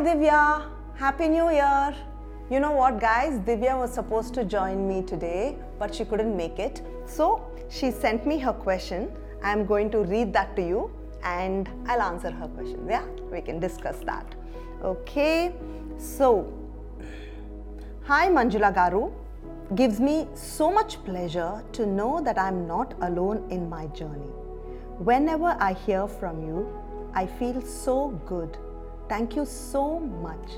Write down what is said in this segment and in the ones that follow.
Divya, Happy New Year. You know what, guys? Divya was supposed to join me today, but she couldn't make it. So she sent me her question. I'm going to read that to you and I'll answer her question. Yeah, we can discuss that. Okay, so Hi Manjula Garu. Gives me so much pleasure to know that I'm not alone in my journey. Whenever I hear from you, I feel so good. Thank you so much.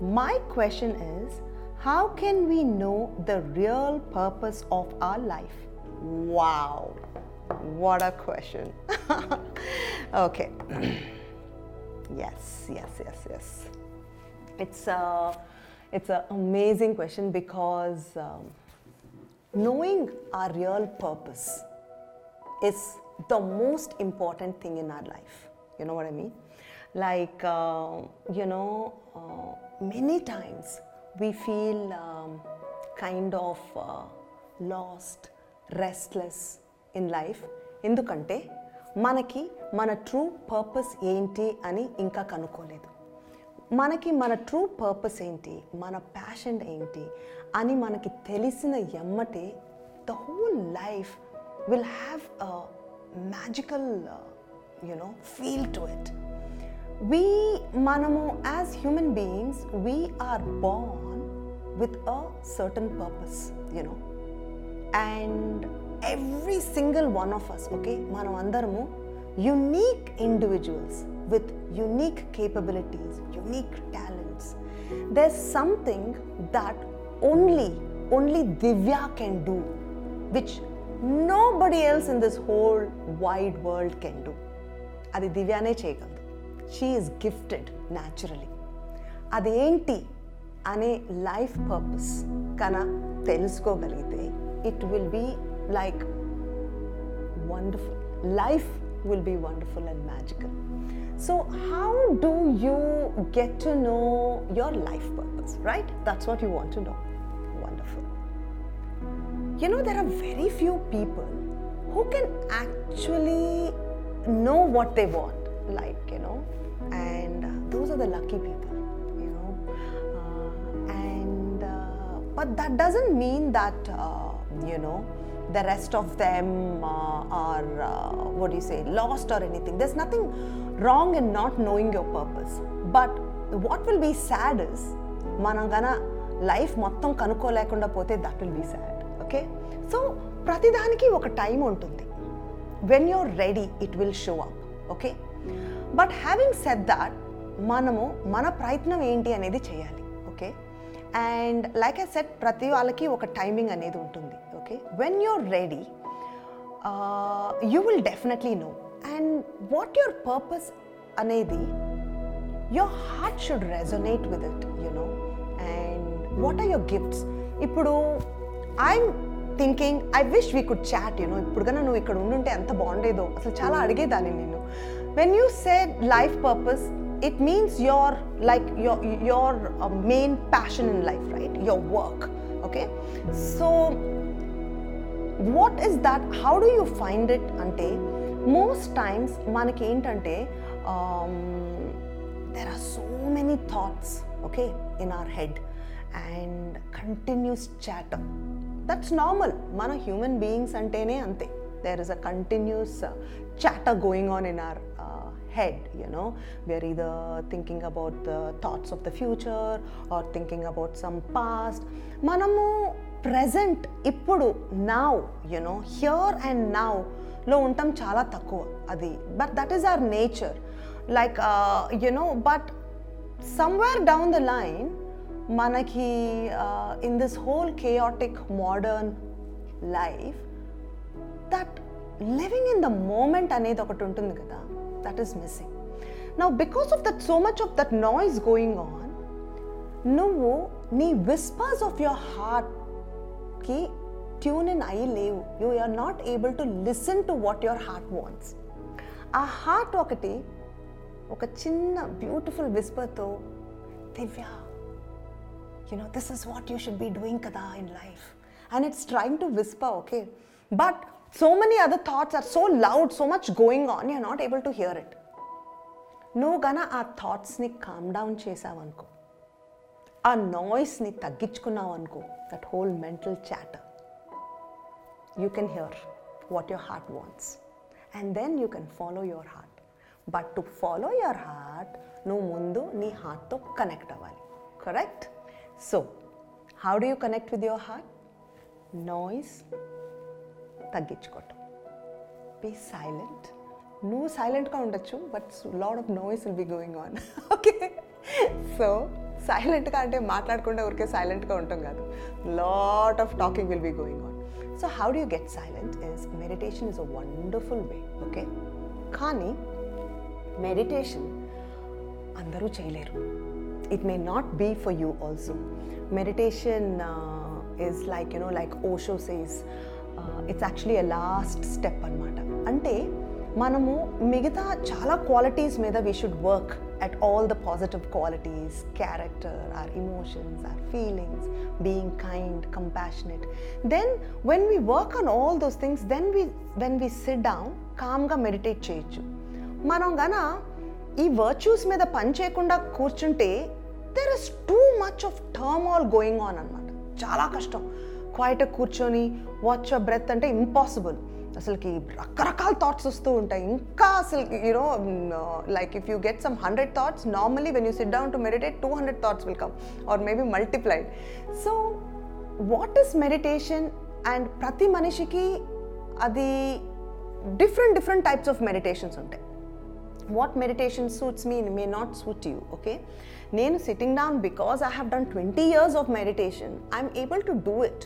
My question is how can we know the real purpose of our life? Wow, what a question. okay. yes, yes, yes, yes. It's a, it's an amazing question because um, knowing our real purpose is the most important thing in our life. You know what I mean? Like, uh, you know, uh, many times we feel um, kind of uh, lost, restless in life. ఎందుకంటే మనకి మన true purpose ఏంటి అని ఇంకా కనుక్కోలేదు మనకి మన true purpose ఏంటి మన ప్యాషన్ ఏంటి అని మనకి తెలిసిన ఎమ్మటే the whole life will have a magical you know feel to it we మనము as human beings we are born with a certain purpose you know and every single one of us okay మనం అందరము unique individuals with unique capabilities unique talents there something that only only Divya can do which no body else in this whole wide world can do అది దివ్యానే చేయగలదు she is gifted naturally అదేంటి అనే life purpose కన తెలుసుకోగలిగితే it will be like wonderful life will be wonderful and magical so how do you get to know your life purpose right that's what you want to know wonderful you know there are very few people who can actually know what they want Like you know and those are the lucky people you know uh, and uh, but that doesn't mean that uh, you know the rest of them uh, are uh, what do you say lost or anything there's nothing wrong in not knowing your purpose but what will be sad is మనం గన life మొత్తం కనుక్కోలేకుండా పోతే that will be sad okay so ప్రతిదానికి ఒక time ఉంటుంది when you're ready it will show up okay but having set that మనము మన ప్రయత్నం ఏంటి అనేది చేయాలి okay and like I set ప్రతి వాళ్ళకి ఒక టైమింగ్ అనేది ఉంటుంది okay when you're ready you will definitely know and what your purpose అనేది your heart should resonate with it you know and what are your gifts ఇప్పుడు I'm thinking I wish we could chat you know ఇప్పుడు కన్నా నువ్వు ఇక్కడ ఉండుంటే ఎంత బాగుండేదో. అసలు చాలా అడిగేదాన్ని నేను when you said life purpose it means your like your your main passion in life right your work okay so what is that how do you find it అంటే మోస్ట్ టైమ్స్ మనకి ఏంటంటే there are so many thoughts okay in our head and continuous chatter that's normal మన human beings అంటేనే అంతే there is a continuous chatter going on in our uh, head you know we're either thinking about the thoughts of the future or thinking about some past. మనము present ఇప్పుడు now you know here and now లో ఉండటం చాలా తక్కువ అది. But that is our nature like you know but somewhere down the line మనకి in this whole chaotic modern life that living in the moment అనేది ఒకటి ఉంటుంది కదా. దట్ ఈస్ మిస్సింగ్ నా because of that so much of that noise going on నువ్వు నీ whispers of your హార్ట్కి tune in అయి లేవు you are not able to listen to what your heart wants ఆ హార్ట్ ఒకటి ఒక చిన్న బ్యూటిఫుల్ విస్పర్తో దివ్య you know, this is what you should be doing kada in life. And it's trying to whisper, okay? But so many other thoughts are so loud, so much going on, you're not able to hear it. నువ్వు గన ఆ థాట్స్ని calm down చేసావనుకో ఆ నాయిస్ని తగ్గించుకున్నావు అనుకో that whole mental chatter you can hear what your heart wants and then you can follow your heart but to follow your heart నువ్వు ముందు నీ హార్ట్తో కనెక్ట్ అవ్వాలి correct so how do you connect with your heart noise తగ్గించుకోవటం. Be silent నువ్వు సైలెంట్గా ఉండొచ్చు but lot of noise will be going on okay so సైలెంట్గా అంటే మాట్లాడకుండా ఊరికే సైలెంట్గా ఉంటాం కాదు. Lot of talking will be going on so how do you get silent is meditation is a wonderful way okay కానీ మెడిటేషన్ అందరూ చేయలేరు. It may not be for you also meditation is like you know like Osho says it's actually a last step అనమాట అంటే మనము మిగతా చాలా qualities మీద we should work at all the positive qualities character or emotions or feelings being kind compassionate then when we work on all those things then we when we sit down కామ్గా meditate చేయొచ్చు. మనం గన ఈ virtues మీద పని చేయకుండా కూర్చుంటే there is too much of turmoil going on అనమాట చాలా కష్టం. క్వైట్గా కూర్చొని వాచ్ అ బ్రెత్ అంటే ఇంపాసిబుల్ అసలుకి రకరకాల థాట్స్ వస్తూ ఉంటాయి. ఇంకా అసలు you know like if you get some hundred thoughts normally when you sit down to meditate two hundred thoughts will come or maybe multiplied so what is meditation and ప్రతి మనిషికి అది different different types of meditations ఉంటాయి. What meditation suits me may not suit you okay నేను sitting down because I have done twenty years of meditation I'm able to do it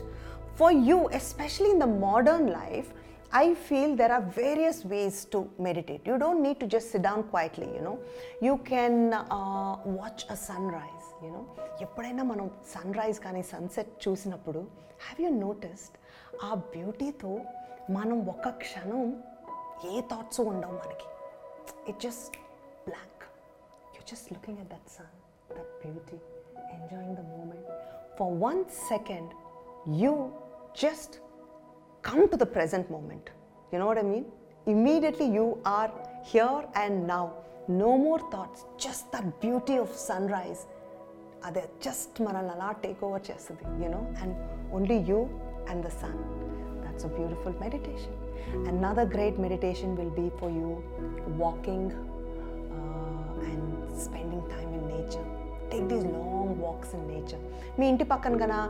for you especially in the modern life I feel there are various ways to meditate. You don't need to just sit down quietly, you know. You can uh, watch a sunrise, you know. ఎప్పుడైనా మనం sun rise కానీ sunset చూసినప్పుడు have you noticed ఆ బ్యూటీతో మనం ఒక క్షణం ఏ థాట్స్ ఉండవు మనకి it just blank you just looking at that sun that beauty enjoying the moment for one second you just come to the present moment. You know what I mean? Immediately you are here and now. No more thoughts, just that beauty of sunrise. అదే just మనల్ని అలా take over చేస్తుంది you know and only you and the sun that's a beautiful meditation another great meditation will be for you walking and spending time in nature take these long walks in nature మీ ఇంటి పక్కన కన్నా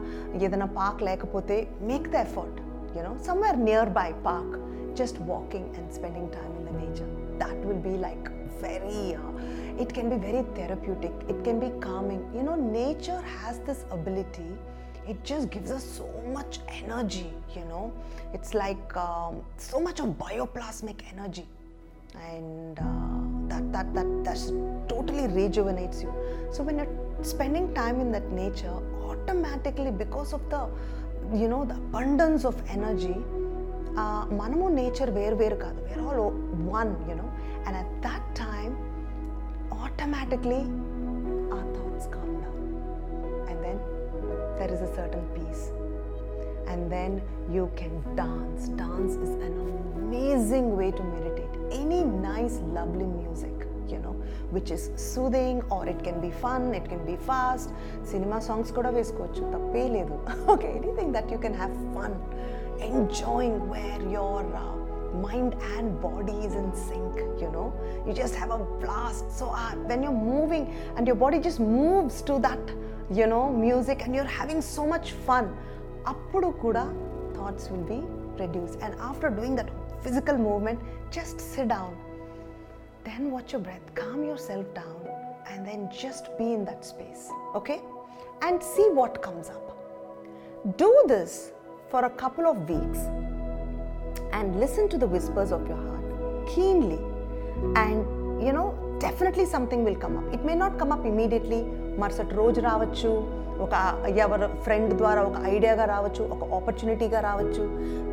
ఏదైనా park లేకపోతే make the effort you know, somewhere nearby park, just walking and spending time in the nature. That will be like very, uh, it can be very therapeutic, it can be calming. You know, nature has this ability, it just gives us so much energy, you know. It's like um, so much of bioplasmic energy. And uh, that, that, that, that totally rejuvenates you. So when you're spending time in that nature, automatically because of the you know the abundance of energy మనము nature వేరు వేరు కాదు wear all one you know and at that time automatically ఆ thoughts calm down and then there is a certain piece and then you can dance dance is an amazing way to meditate any nice lovely music you know which is soothing or it can be fun it can be fast cinema songs కూడా వేసుకోవచ్చు తప్పే లేదు okay anything that you can have fun enjoying where your uh, mind and body is in sync you know you just have a blast so uh, when you're moving and your body just moves to that you know music and you're having so much fun అప్పుడు కూడా thoughts will be reduced and after doing that physical movement just sit down Then watch you breath calm yourself down and then just be in that space okay and see what comes up do this for a couple of weeks and listen to the whispers of your heart keenly and you know definitely something will come up it may not come up immediately మరుసటి రోజు రావచ్చు. ఒక ఎవరి friend ద్వారా ఒక ఐడియాగా రావచ్చు ఒక ఆపర్చునిటీగా రావచ్చు.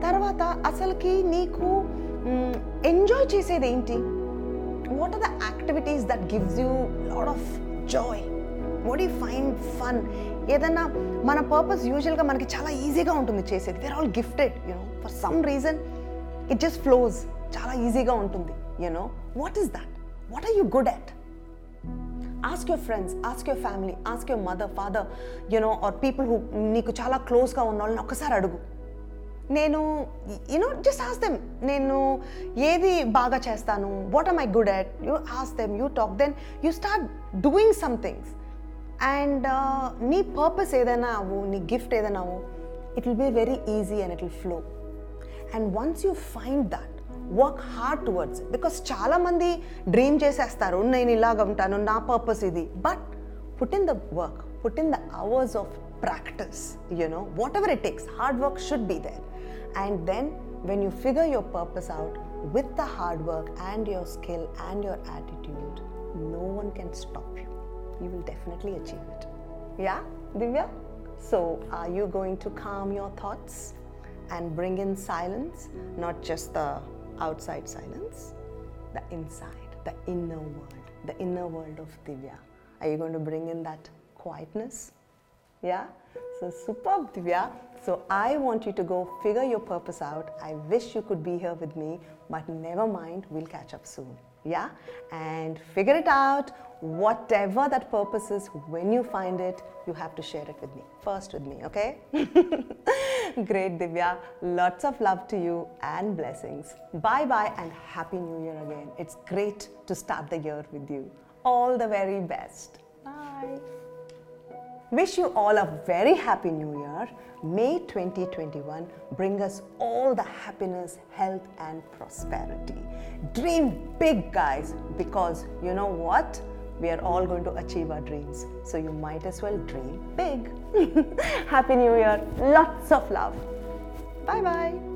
తర్వాత అసలుకి నీకు ఎంజాయ్ చేసేది ఏంటి? What are the activities that gives you a lot of joy? What do you ఏదన్నా మన పర్పస్ యూజువల్గా మనకి చాలా ఈజీగా ఉంటుంది చేసేది. Where all gifted you know for some reason it just flows చాలా ఈజీగా ఉంటుంది you know what is that what are you good at ask your friends ask your family ask your mother father you know or people who నీకు చాలా క్లోజ్గా ఉన్న వాళ్ళని ఒక్కసారి అడుగు. నేను యూనో జస్ట్ ఆస్ దెమ్ నేను ఏది బాగా చేస్తాను what are my good at you ask them you talk then you start doing somethings and నీ పర్పస్ ఏదైనా అవ్వు నీ గిఫ్ట్ ఏదైనా అవ్వు it will be very easy and it will flow and once you find that work hard towards because చాలామంది dream చేసేస్తారు నేను ఇలాగ ఉంటాను నా పర్పస్ ఇది but put in the work put in the hours of practice you know what ever it takes hard work should be there and then, when you figure your purpose out with the hard work and your skill and your attitude, no one can stop you. You will definitely achieve it. Yeah, Divya? So, are you going to calm your thoughts and bring in silence, not just the outside silence, the inside, the inner world, the inner world of Divya? Are you going to bring in that quietness? Yeah? So superb, Divya. So I want you to go figure your purpose out. I wish you could be here with me, but never mind, we'll catch up soon. Yeah? And figure it out. Whatever that purpose is, when you find it, you have to share it with me. First with me, okay? Great, Divya. Lots of love to you and blessings. Bye bye and Happy New Year again. It's great to start the year with you. All the very best. Bye. Wish you all a very happy new year. May 2021 bring us all the happiness, health, and prosperity. Dream big, guys, because you know what? We are all going to achieve our dreams. So you might as well dream big. happy New Year. Lots of love. Bye bye.